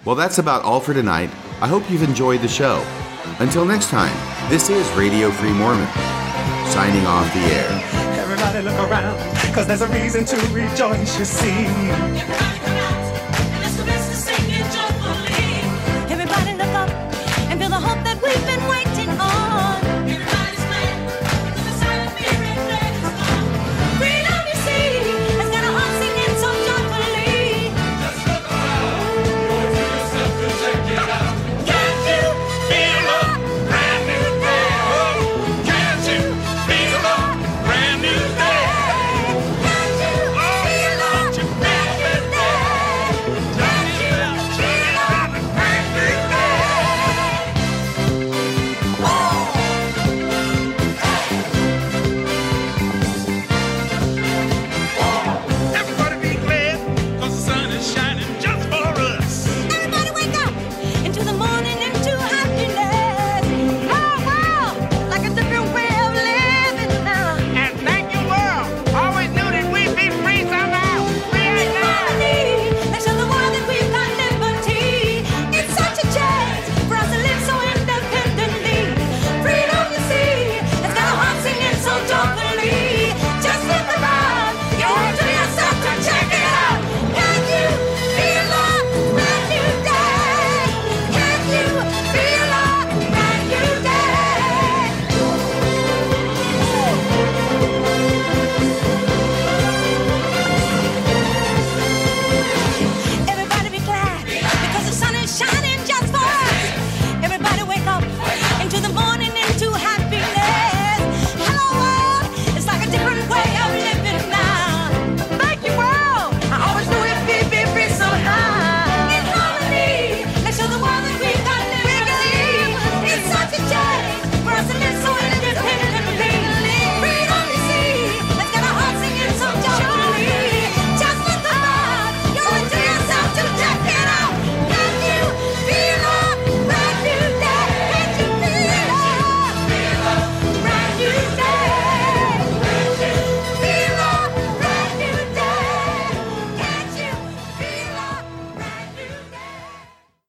Well, that's about all for tonight. I hope you've enjoyed the show. Until next time, this is Radio Free Mormon, signing off the air. Everybody look around, cause there's a reason to rejoice, you see.